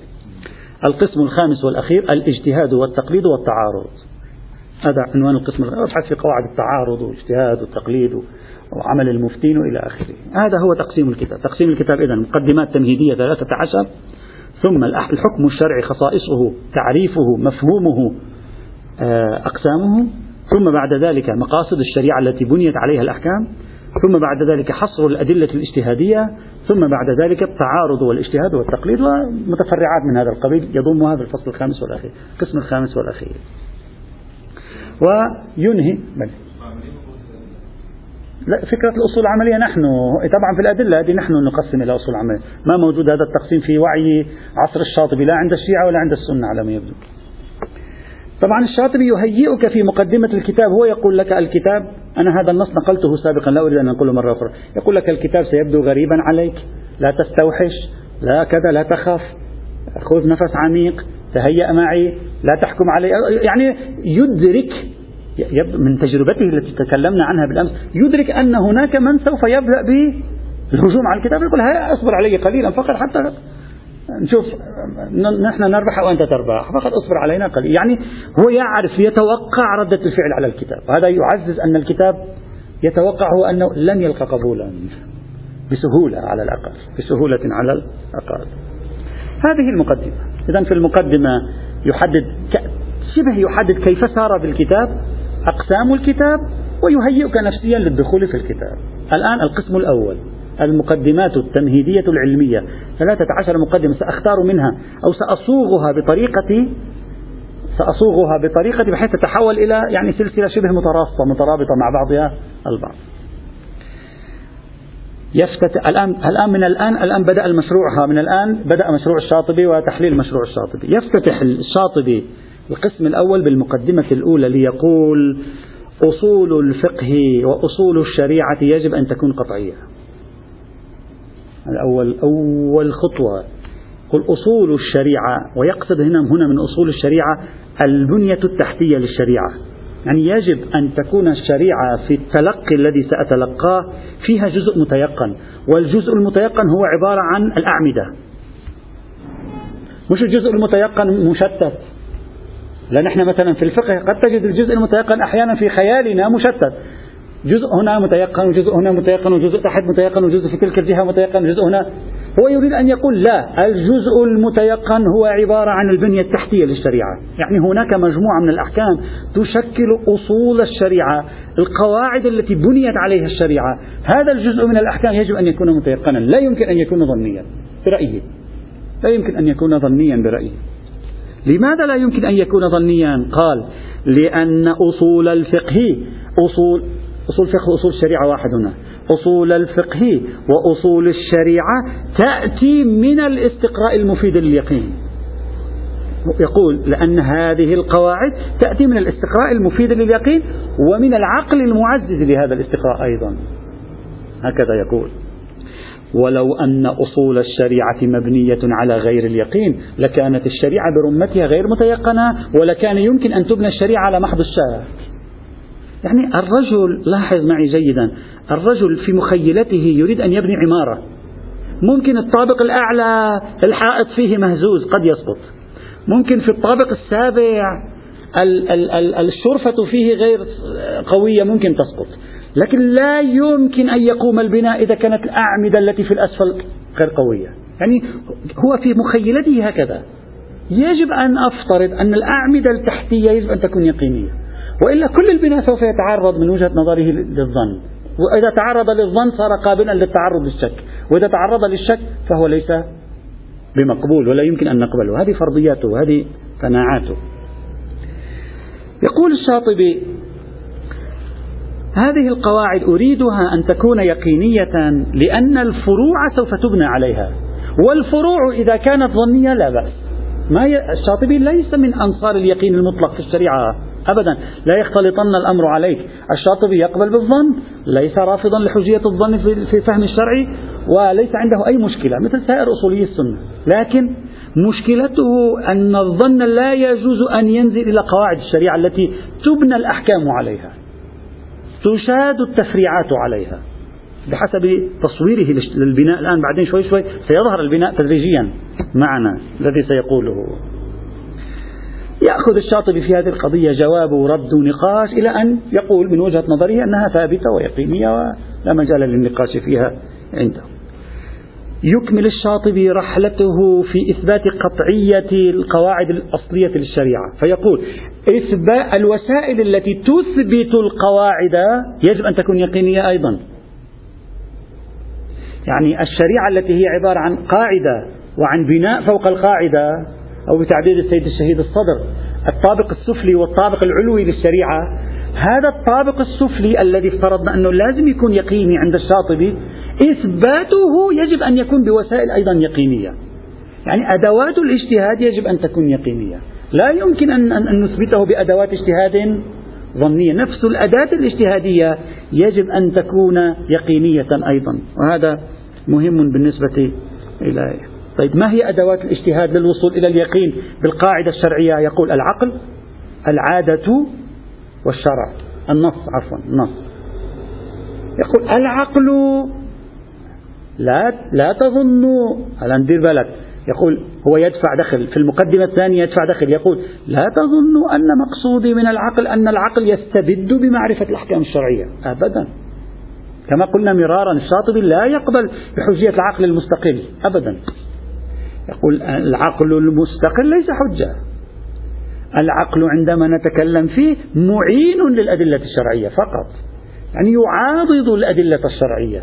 القسم الخامس والأخير الاجتهاد والتقليد والتعارض. هذا عنوان القسم أبحث في قواعد التعارض والاجتهاد والتقليد وعمل المفتين وإلى آخره. هذا هو تقسيم الكتاب. تقسيم الكتاب إذا مقدمات تمهيدية ثلاثة عشر. ثم الحكم الشرعي خصائصه تعريفه مفهومه آه، أقسامه. ثم بعد ذلك مقاصد الشريعة التي بنيت عليها الأحكام. ثم بعد ذلك حصر الأدلة الاجتهادية. ثم بعد ذلك التعارض والاجتهاد والتقليد ومتفرعات من هذا القبيل يضم هذا الفصل الخامس والأخير القسم الخامس والأخير. وينهي بل لا فكرة الأصول العملية نحن طبعا في الأدلة هذه نحن نقسم إلى أصول عملية. ما موجود هذا التقسيم في وعي عصر الشاطبي لا عند الشيعة ولا عند السنة على ما يبدو. طبعا الشاطبي يهيئك في مقدمة الكتاب هو يقول لك الكتاب أنا هذا النص نقلته سابقا لا أريد أن أنقله مرة أخرى. يقول لك الكتاب سيبدو غريبا عليك لا تستوحش لا كذا لا تخف خذ نفس عميق تهيأ معي لا تحكم علي. يعني يدرك من تجربته التي تكلمنا عنها بالأمس يدرك أن هناك من سوف يبدأ بالهجوم على الكتاب. يقول هيا أصبر علي قليلا فقط حتى نشوف نحن نربح وأنت تربح فقط اصبر علينا قليلا. يعني هو يعرف يتوقع ردة الفعل على الكتاب. هذا يعزز أن الكتاب يتوقع هو أنه لن يلقى قبولا بسهولة على الأقل بسهولة على الأقل. هذه المقدمة. إذا في المقدمة يحدد شبه يحدد كيف سار بالكتاب أقسام الكتاب ويهيئك نفسيا للدخول في الكتاب. الآن القسم الأول. المقدمات التمهيدية العلمية. ثلاثة عشر مقدمة سأختار منها أو سأصوغها بطريقة سأصوغها بطريقة بحيث تتحول إلى يعني سلسلة شبه متراصة مترابطة مع بعضها البعض. يفتتح الآن الآن من الآن الآن بدأ المشروع من الآن بدأ مشروع الشاطبي وتحليل مشروع الشاطبي. يفتتح الشاطبي القسم الأول بالمقدمة الأولى ليقول أصول الفقه وأصول الشريعة يجب أن تكون قطعية. الأول أول خطوة. قل أصول الشريعة ويقصد هنا هنا من أصول الشريعة البنية التحتية للشريعة. يعني يجب أن تكون الشريعة في التلقي الذي سأتلقاه فيها جزء متيقن والجزء المتيقن هو عبارة عن الأعمدة. مش الجزء المتيقن مشتت. لا نحن مثلا في الفقه قد تجد الجزء المتيقن أحيانا في خيالنا مشتت. جزء هنا متيقن وجزء هنا متيقن وجزء تحت متيقن وجزء في تلك الجهة متيقن وجزء هنا. هو يريد أن يقول لا الجزء المتيقن هو عبارة عن البنية التحتية للشريعة. يعني هناك مجموعة من الأحكام تشكل أصول الشريعة القواعد التي بنيت عليها الشريعة. هذا الجزء من الأحكام يجب أن يكون متيقنا. لا يمكن أن يكون ظنيا برأيه لا يمكن أن يكون ظنيا برأيه لماذا لا يمكن أن يكون ظنيا؟ قال لأن أصول الفقه أصول أصول الفقه وأصول الشريعة واحد هنا. أصول الفقه وأصول الشريعة تأتي من الاستقراء المفيد لليقين. يقول لأن هذه القواعد تأتي من الاستقراء المفيد لليقين ومن العقل المعزز لهذا الاستقراء أيضا. هكذا يقول. ولو أن أصول الشريعة مبنية على غير اليقين لكانت الشريعة برمتها غير متيقنة ولكان يمكن أن تبنى الشريعة على محض الشك يعني الرجل لاحظ معي جيدا الرجل في مخيلته يريد أن يبني عمارة. ممكن الطابق الأعلى الحائط فيه مهزوز قد يسقط. ممكن في الطابق السابع الشرفة فيه غير قوية ممكن تسقط. لكن لا يمكن أن يقوم البناء إذا كانت الأعمدة التي في الأسفل غير قوية. يعني هو في مخيلته هكذا. يجب أن أفترض أن الأعمدة التحتية يجب أن تكون يقينية. وإلا كل البناء سوف يتعرض من وجهة نظره للظن. وإذا تعرض للظن صار قابلا للتعرض للشك. وإذا تعرض للشك فهو ليس بمقبول ولا يمكن أن نقبله. هذه فرضياته هذه قناعاته. يقول الشاطبي هذه القواعد أريدها أن تكون يقينية لأن الفروع سوف تبنى عليها. والفروع إذا كانت ظنية لا بأس. ما. الشاطبي ليس من أنصار اليقين المطلق في الشريعة. أبدا. لا يختلطن الأمر عليك. الشاطبي يقبل بالظن ليس رافضا لحجية الظن في فهم الشرع وليس عنده أي مشكلة مثل سائر أصولي السنة. لكن مشكلته أن الظن لا يجوز أن ينزل إلى قواعد الشريعة التي تبنى الأحكام عليها. تشاد التفريعات عليها. بحسب تصويره للبناء الآن بعدين شوي شوي سيظهر البناء تدريجيا معنا الذي سيقوله. يأخذ الشاطبي في هذه القضية جواب ورد ونقاش إلى أن يقول من وجهة نظره أنها ثابتة ويقينية ولا مجال للنقاش فيها عنده. يكمل الشاطبي رحلته في إثبات قطعية القواعد الأصلية للشريعة فيقول إثبات الوسائل التي تثبت القواعد يجب أن تكون يقينية أيضا. يعني الشريعة التي هي عبارة عن قاعدة وعن بناء فوق القاعدة أو بتعبير السيد الشهيد الصدر الطابق السفلي والطابق العلوي للشريعة. هذا الطابق السفلي الذي افترضنا أنه لازم يكون يقيني عند الشاطبي إثباته يجب أن يكون بوسائل أيضا يقينية. يعني أدوات الاجتهاد يجب أن تكون يقينية. لا يمكن أن, أن نثبته بأدوات اجتهاد ظنية. نفس الأداة الاجتهادية يجب أن تكون يقينية أيضا. وهذا مهم بالنسبة إلى طيب ما هي أدوات الاجتهاد للوصول إلى اليقين بالقاعدة الشرعية؟ يقول العقل العادة والشرع. النص عفوا النص. يقول العقل لا لا تظنوا هلا ندير بالك. يقول هو يدفع دخل في المقدمة الثانية يدفع دخل. يقول لا تظنوا أن مقصودي من العقل أن العقل يستبد بمعرفة الأحكام الشرعية. أبدا. كما قلنا مرارا الشاطبي لا يقبل بحجية العقل المستقل. أبدا. يقول العقل المستقل ليس حجة. العقل عندما نتكلم فيه معين للأدلة الشرعية فقط. يعني يعاضد الأدلة الشرعية.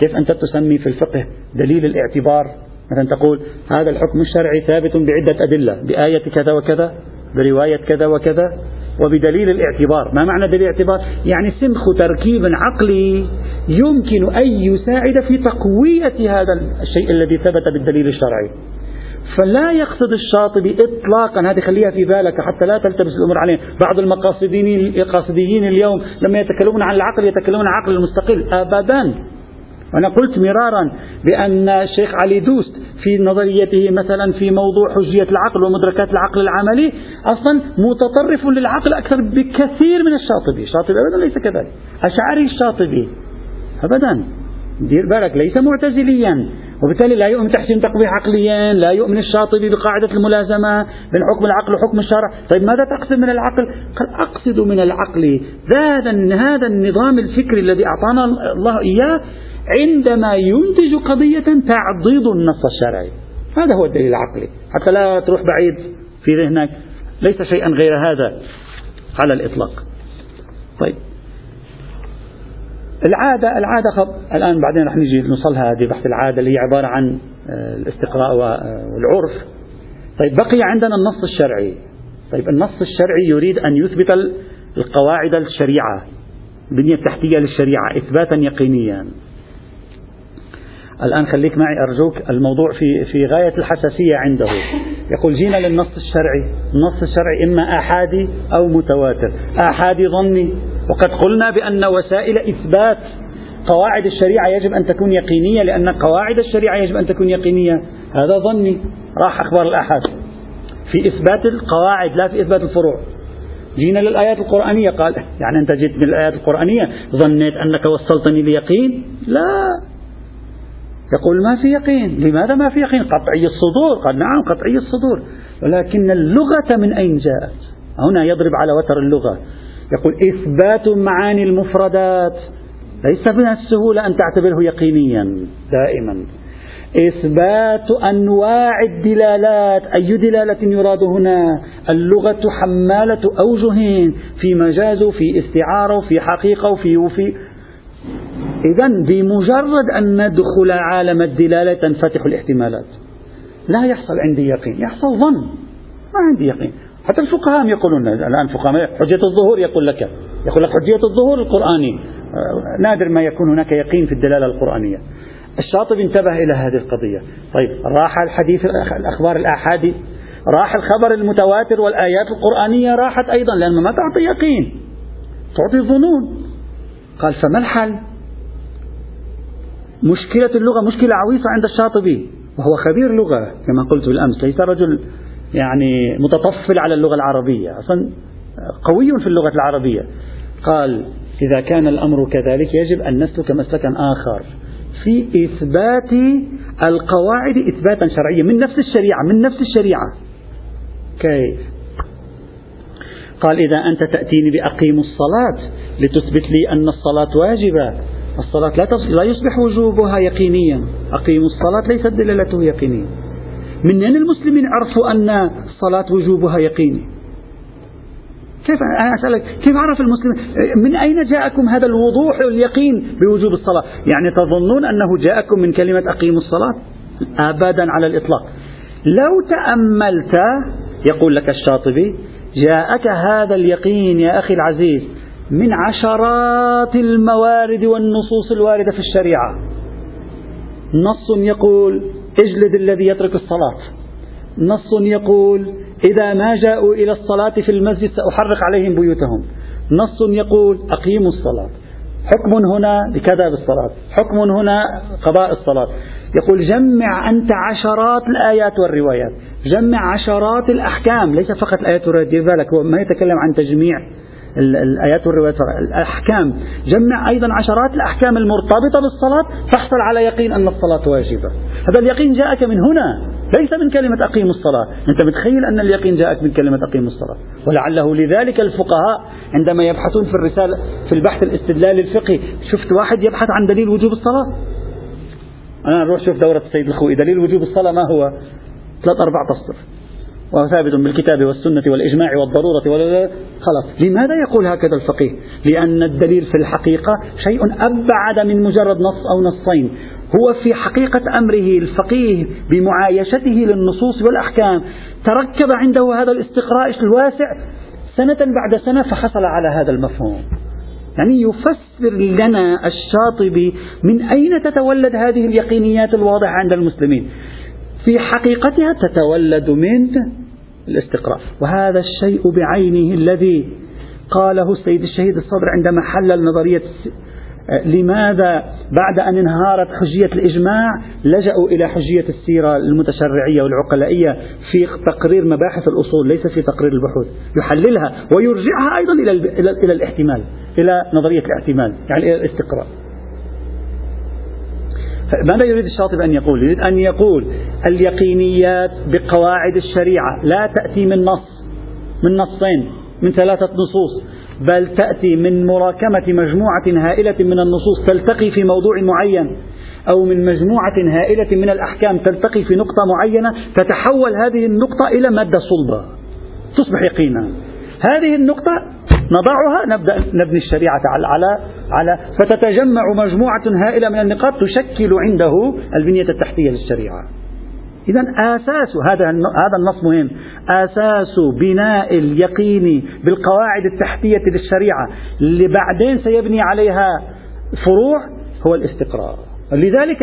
كيف أنت تسمي في الفقه دليل الاعتبار؟ مثلا تقول هذا الحكم الشرعي ثابت بعدة أدلة بآية كذا وكذا برواية كذا وكذا. وبدليل الاعتبار. ما معنى دليل الاعتبار يعني سنخ تركيب عقلي يمكن أن يساعد في تقوية هذا الشيء الذي ثبت بالدليل الشرعي. فلا يقصد الشاطبي اطلاقا هذه خليها في بالك حتى لا تلتبس الأمور عليه، بعض المقاصدين القاصديين اليوم لما يتكلمون عن العقل يتكلمون عن العقل المستقل. ابدا. وأنا قلت مرارا بأن الشيخ علي دوست في نظريته مثلا في موضوع حجية العقل ومدركات العقل العملي أصلا متطرف للعقل أكثر بكثير من الشاطبي. الشاطبي أبدا ليس كذلك. أشعري الشاطبي. أبدا. دير بالك ليس معتزليا. وبالتالي لا يؤمن تحسين تقبيح عقليا لا يؤمن الشاطبي بقاعدة الملازمة بين حكم العقل وحكم الشرع. طيب ماذا تقصد من العقل؟ قال أقصد من العقل هذا هذا النظام الفكري الذي أعطانا الله إياه عندما ينتج قضية تعضيد النص الشرعي. هذا هو الدليل العقلي. حتى لا تروح بعيد في ذهنك. ليس شيئا غير هذا على الإطلاق. طيب. العادة العادة خب الآن بعدين رح نجي نوصلها هذه بحث العادة اللي هي عبارة عن آه، الاستقراء والعرف. طيب بقي عندنا النص الشرعي. طيب النص الشرعي يريد أن يثبت القواعد الشريعة البنية التحتية للشريعة إثباتا يقينيا. الآن خليك معي أرجوك الموضوع في في غاية الحساسية عنده. يقول جينا للنص الشرعي. النص الشرعي إما آحادي أو متواتر. آحادي ظني. وقد قلنا بأن وسائل إثبات قواعد الشريعة يجب أن تكون يقينية لأن قواعد الشريعة يجب أن تكون يقينية. هذا ظني. راح أخبار الآحاد. في إثبات القواعد لا في إثبات الفروع. جينا للآيات القرآنية. قال يعني أنت جيت من الآيات القرآنية. ظنيت أنك وصلتني ليقين؟ لا. يقول ما في يقين. لماذا ما في يقين؟ قطعي الصدور. قال نعم قطعي الصدور. ولكن اللغة من أين جاءت؟ هنا يضرب على وتر اللغة. يقول إثبات معاني المفردات. ليس من السهولة أن تعتبره يقينيا دائما. إثبات أنواع الدلالات. أي دلالة يراد هنا؟ اللغة حمالة أوجه في مجاز في استعارة في حقيقة وفي وفي إذا بمجرد أن ندخل عالم الدلالة تنفتح الاحتمالات. لا يحصل عندي يقين. يحصل ظن. ما عندي يقين. حتى الفقهاء يقولون الآن فقهاء حجة الظهور يقول لك يقول لك حجية الظهور القرآني نادر ما يكون هناك يقين في الدلالة القرآنية. الشاطبي انتبه إلى هذه القضية. طيب راح الحديث الأخبار الآحادي راح الخبر المتواتر والآيات القرآنية راحت أيضا لأن ما تعطي يقين. تعطي ظنون. قال فما الحل؟ مشكلة اللغة مشكلة عويصة عند الشاطبي وهو خبير لغة كما قلت بالأمس ليس رجل يعني متطفل على اللغة العربية أصلا قوي في اللغة العربية. قال إذا كان الأمر كذلك يجب أن نسلك مسلكا آخر في إثبات القواعد إثباتا شرعيا من نفس الشريعة من نفس الشريعة. كيف قال إذا أنت تأتيني بأقيم الصلاة لتثبت لي أن الصلاة واجبة. الصلاة لا, لا يصبح وجوبها يقينيا. أقيموا الصلاة ليست دلالته يقينية من أين المسلمين عرفوا أن الصلاة وجوبها يقيني كيف أنا أسألك كيف عرف المسلم؟ من أين جاءكم هذا الوضوح واليقين بوجوب الصلاة؟ يعني تظنون أنه جاءكم من كلمة أقيموا الصلاة؟ أبدا على الإطلاق. لو تأملت يقول لك الشاطبي جاءك هذا اليقين يا أخي العزيز من عشرات الموارد والنصوص الواردة في الشريعة. نص يقول اجلد الذي يترك الصلاة. نص يقول إذا ما جاءوا إلى الصلاة في المسجد سأحرق عليهم بيوتهم. نص يقول أقيموا الصلاة. حكم هنا بكذا بالصلاة حكم هنا قضاء الصلاة. يقول جمع أنت عشرات الآيات والروايات. جمع عشرات الأحكام. ليس فقط الآيات والروايات. بالك هو ما يتكلم عن تجميع. الآيات والروايات الأحكام. جمع أيضا عشرات الأحكام المرتبطة بالصلاة. فاحصل على يقين أن الصلاة واجبة. هذا اليقين جاءك من هنا. ليس من كلمة أقيم الصلاة. أنت متخيل أن اليقين جاءك من كلمة أقيم الصلاة. ولعله لذلك الفقهاء عندما يبحثون في الرسالة في البحث الاستدلال الفقهي شفت واحد يبحث عن دليل وجوب الصلاة؟ أنا أروح شوف دورة السيد الخوئي دليل وجوب الصلاة ما هو؟ ثلاث أربع تصدر. وهو ثابت بالكتاب والسنة والإجماع والضرورة خلاص. لماذا يقول هكذا الفقيه؟ لأن الدليل في الحقيقة شيء أبعد من مجرد نص أو نصين. هو في حقيقة أمره الفقيه بمعايشته للنصوص والأحكام. تركب عنده هذا الاستقراء الواسع؟ سنة بعد سنة فحصل على هذا المفهوم. يعني يفسر لنا الشاطبي من أين تتولد هذه اليقينيات الواضحة عند المسلمين. في حقيقتها تتولد من الاستقراء وهذا الشيء بعينه الذي قاله السيد الشهيد الصدر عندما حلل نظرية لماذا بعد أن انهارت حجية الإجماع لجأوا إلى حجية السيرة المتشرعية والعقلائية في تقرير مباحث الأصول ليس في تقرير البحوث. يحللها ويرجعها أيضا إلى, إلى, الاحتمال إلى نظرية الاحتمال يعني إلى الاستقراء ماذا يريد الشاطبي أن يقول؟ يريد أن يقول اليقينيات بقواعد الشريعة لا تأتي من نص من نصين من ثلاثة نصوص بل تأتي من مراكمة مجموعة هائلة من النصوص تلتقي في موضوع معين أو من مجموعة هائلة من الأحكام تلتقي في نقطة معينة تتحول هذه النقطة إلى مادة صلبة تصبح يقينا هذه النقطة نضعها نبدأ نبني الشريعة على على على فتتجمع مجموعة هائلة من النقاط تشكل عنده البنية التحتية للشريعة. إذا أساس هذا هذا النص مهم. أساس بناء اليقين بالقواعد التحتية للشريعة اللي بعدين سيبني عليها فروع هو الاستقراء لذلك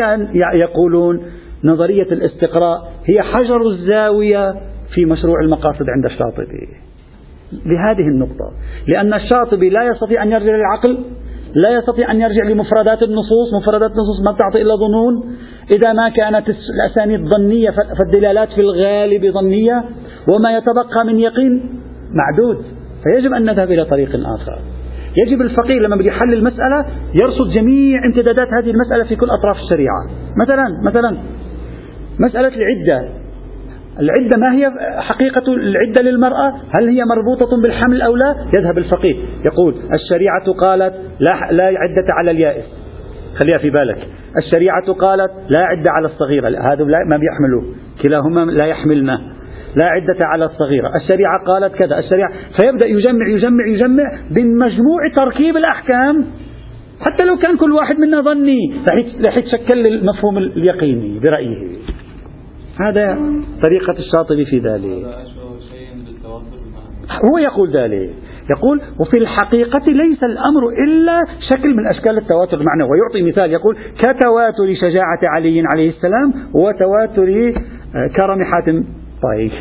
يقولون نظرية الاستقراء هي حجر الزاوية في مشروع المقاصد عند الشاطبي. لهذه النقطة. لأن الشاطبي لا يستطيع أن يرجع للعقل لا يستطيع أن يرجع لمفردات النصوص. مفردات النصوص ما تعطي إلا ظنون. إذا ما كانت الأسانيد ظنية فالدلالات في الغالب ظنية. وما يتبقى من يقين معدود. فيجب أن نذهب إلى طريق آخر. يجب الفقيه لما بده يحل المسألة يرصد جميع امتدادات هذه المسألة في كل أطراف الشريعة. مثلا مثلا مسألة العدة. العدة ما هي حقيقة العدة للمرأة؟ هل هي مربوطة بالحمل أو لا؟ يذهب الفقيه يقول الشريعة قالت لا, لا عدة على اليائس. خليها في بالك. الشريعة قالت لا عدة على الصغيرة هذا ما بيحملوا كلاهما لا يحملنا لا عدة على الصغيرة الشريعة قالت كذا. الشريعة فيبدأ يجمع يجمع يجمع بمجموع تركيب الأحكام. حتى لو كان كل واحد منا ظني. رح يتشكل المفهوم اليقيني برأيه. هذا طريقة الشاطبي في ذلك. هو يقول ذلك. يقول وفي الحقيقة ليس الأمر إلا شكل من أشكال التواتر المعنوي ويعطي مثال يقول كتواتر شجاعة علي عليه السلام وتواتر آه، كرم حاتم طيب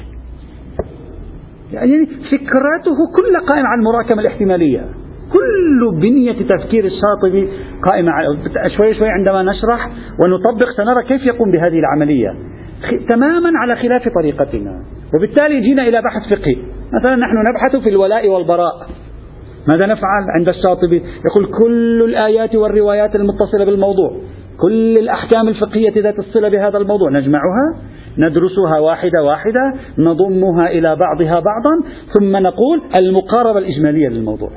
يعني فكرته كلها قائمة على المراكمة الاحتمالية. كل بنية تفكير الشاطبي قائمة على شوي شوي عندما نشرح ونطبق سنرى كيف يقوم بهذه العملية. تماما على خلاف طريقتنا. وبالتالي جينا إلى بحث فقهي. مثلا نحن نبحث في الولاء والبراء. ماذا نفعل عند الشاطبي؟ يقول كل الآيات والروايات المتصلة بالموضوع. كل الأحكام الفقهية ذات الصلة بهذا الموضوع. نجمعها ندرسها واحدة واحدة نضمها إلى بعضها بعضا ثم نقول المقاربة الإجمالية للموضوع.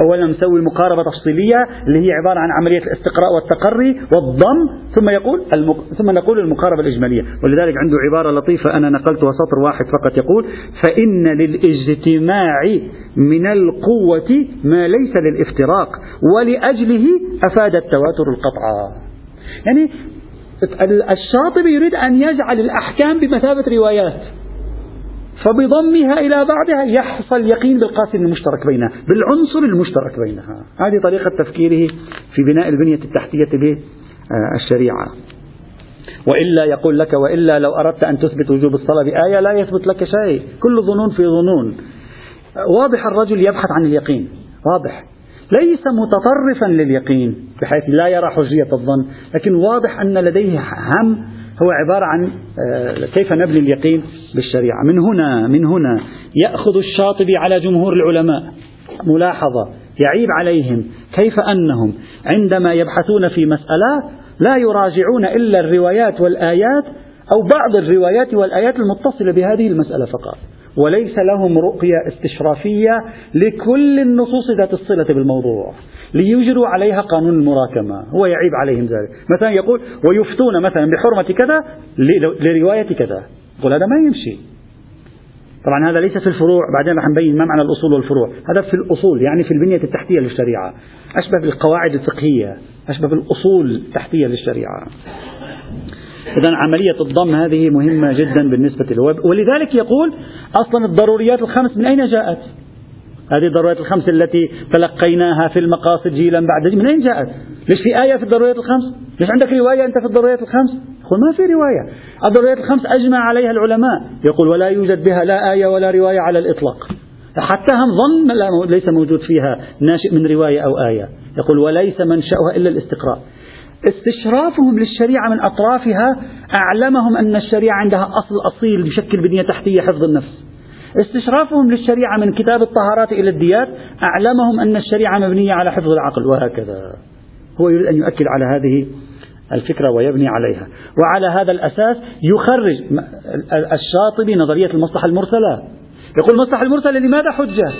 أولا نسوي مقاربة تفصيلية اللي هي عبارة عن عملية الاستقراء والتقري والضم ثم يقول المق... ثم نقول المقاربة الإجمالية. ولذلك عنده عبارة لطيفة أنا نقلتها سطر واحد فقط يقول فإن للاجتماع من القوة ما ليس للافتراق ولأجله أفاد التواتر القطع يعني الشاطبي يريد أن يجعل الأحكام بمثابة روايات. فبضمها إلى بعضها يحصل يقين بالقاسم المشترك بينها بالعنصر المشترك بينها. هذه طريقة تفكيره في بناء البنية التحتية للشريعة وإلا يقول لك وإلا لو أردت أن تثبت وجوب الصلاة بآية لا يثبت لك شيء. كل ظنون في ظنون. واضح الرجل يبحث عن اليقين. واضح. ليس متطرفا لليقين بحيث لا يرى حجية الظن لكن واضح أن لديه هم هو عبارة عن آه، كيف نبني اليقين بالشريعة. من هنا من هنا يأخذ الشاطبي على جمهور العلماء. ملاحظة. يعيب عليهم. كيف أنهم عندما يبحثون في مسألة لا يراجعون إلا الروايات والآيات أو بعض الروايات والآيات المتصلة بهذه المسألة فقط. وليس لهم رؤية استشرافية لكل النصوص ذات الصلة بالموضوع ليجروا عليها قانون المراكمة هو يعيب عليهم ذلك. مثلا يقول ويفتون مثلا بحرمة كذا لرواية كذا. يقول هذا ما يمشي. طبعا هذا ليس في الفروع بعدين رح نبين ما معنى الأصول والفروع. هذا في الأصول يعني في البنية التحتية للشريعة. أشبه بالقواعد الفقهية أشبه بالأصول التحتية للشريعة. إذا عملية الضم هذه مهمة جدا بالنسبة له. ولذلك يقول أصلا الضروريات الخمس من أين جاءت؟ هذه الضروريات الخمس التي تلقيناها في المقاصد جيلا بعد من أين جاءت؟ ليش في آية في الضروريات الخمس؟ ليش عندك رواية أنت في الضروريات الخمس؟ يقول ما في رواية. الضروريات الخمس أجمع عليها العلماء. يقول ولا يوجد بها لا آية ولا رواية على الإطلاق. حتى هم ظن ليس موجود فيها ناشئ من رواية أو آية. يقول وليس منشأها إلا الاستقراء. استشرافهم للشريعة من أطرافها أعلمهم أن الشريعة عندها أصل أصيل يشكل بنية تحتية حفظ النفس. استشرافهم للشريعة من كتاب الطهارات إلى الديات أعلمهم أن الشريعة مبنية على حفظ العقل وهكذا. هو يريد أن يؤكد على هذه الفكرة ويبني عليها. وعلى هذا الأساس يخرج الشاطبي نظرية المصلحة المرسلة. يقول المصلحة المرسلة لماذا حجة؟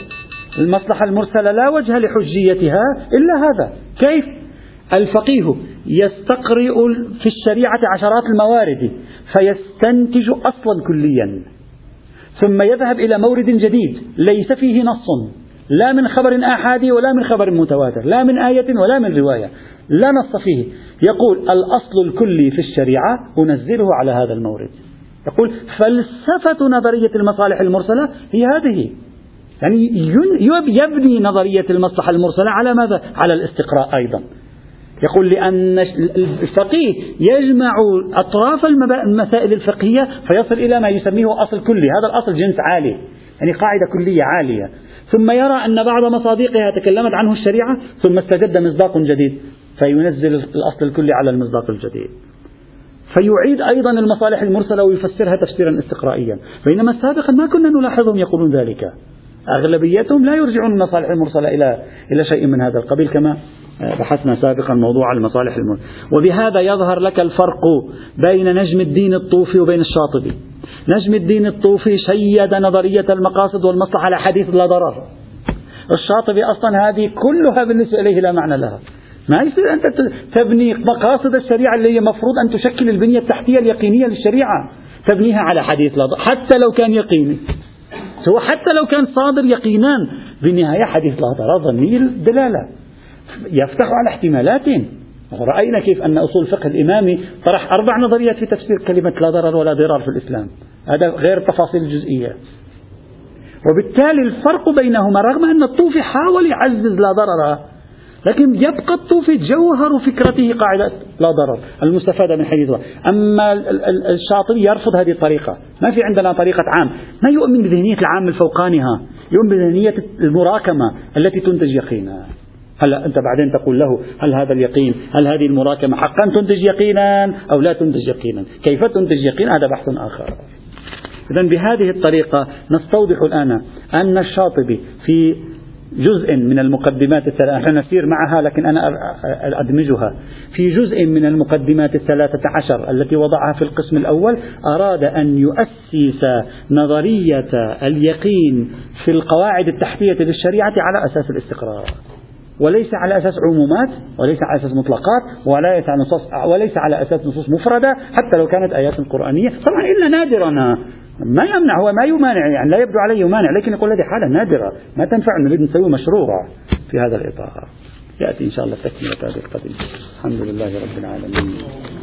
المصلحة المرسلة لا وجه لحجيتها إلا هذا. كيف الفقيه يستقرئ في الشريعة عشرات الموارد فيستنتج أصلا كليا. ثم يذهب إلى مورد جديد ليس فيه نص. لا من خبر آحادي ولا من خبر متواتر لا من آية ولا من رواية لا نص فيه. يقول الأصل الكلي في الشريعة أنزله على هذا المورد. يقول فلسفة نظرية المصالح المرسلة هي هذه. يعني يبني نظرية المصلحة المرسلة على ماذا؟ على الاستقراء أيضا. يقول لأن الفقيه يجمع أطراف المسائل الفقهية فيصل إلى ما يسميه أصل كلي. هذا الأصل جنس عالي يعني قاعدة كلية عالية. ثم يرى أن بعض مصادقها تكلمت عنه الشريعة ثم استجد مصداق جديد فينزل الأصل الكلي على المصداق الجديد. فيعيد أيضا المصالح المرسلة ويفسرها تفسيرا استقرائيا. بينما سابقا ما كنا نلاحظهم يقولون ذلك. أغلبيتهم لا يرجعون المصالح المرسلة إلى إلى شيء من هذا القبيل كما بحثنا سابقا موضوع المصالح المرسلة وبهذا يظهر لك الفرق بين نجم الدين الطوفي وبين الشاطبي. نجم الدين الطوفي شيد نظرية المقاصد والمصلحة على حديث لا ضرر. الشاطبي أصلا هذه كلها بالنسبة إليه لا معنى لها. ما يصير أنت تبني مقاصد الشريعة اللي هي مفروض أن تشكل البنية التحتية اليقينية للشريعة. تبنيها على حديث لا ضرر حتى لو كان يقيني. سواء حتى لو كان صادر يقينا. بالنهاية حديث لا ضرر ظني الدلالة يفتح على احتمالات. رأينا كيف أن أصول الفقه الإمامي طرح أربع نظريات في تفسير كلمة لا ضرر ولا ضرار في الإسلام. هذا غير التفاصيل الجزئية. وبالتالي الفرق بينهما رغم أن الطوفي حاول يعزز لا ضرر لكن يبقى الطوفي جوهر فكرته قاعدة لا ضرر المستفادة من حديث أما الشاطبي يرفض هذه الطريقة. ما في عندنا طريقة عام. ما يؤمن بذهنية العام الفوقانها؟ يؤمن بذهنية المراكمة التي تنتج يقينا. هلا أنت بعدين تقول له هل هذا اليقين هل هذه المراكمة حقا تنتج يقينا أو لا تنتج يقينا؟ كيف تنتج يقين هذا بحث آخر. إذا بهذه الطريقة نستوضح الآن أن الشاطبي في جزء من المقدمات الثلاثة. نحن نسير معها لكن أنا أدمجها. في جزء من المقدمات الثلاثة عشر التي وضعها في القسم الأول أراد أن يؤسس نظرية اليقين في القواعد التحتية للشريعة على أساس الاستقرار. وليس على أساس عمومات وليس على أساس مطلقات وليس على, نصوص وليس على أساس نصوص مفردة حتى لو كانت آيات قرآنية. طبعا إلا نادرا ما يمنع هو ما يمانع يعني لا يبدو عليه يمانع لكن يقول هذه حالة نادرة. ما تنفع نريد نسوي مشروع في هذا الإطار. يأتي إن شاء الله تكملة هذه القضية الحمد لله رب العالمين.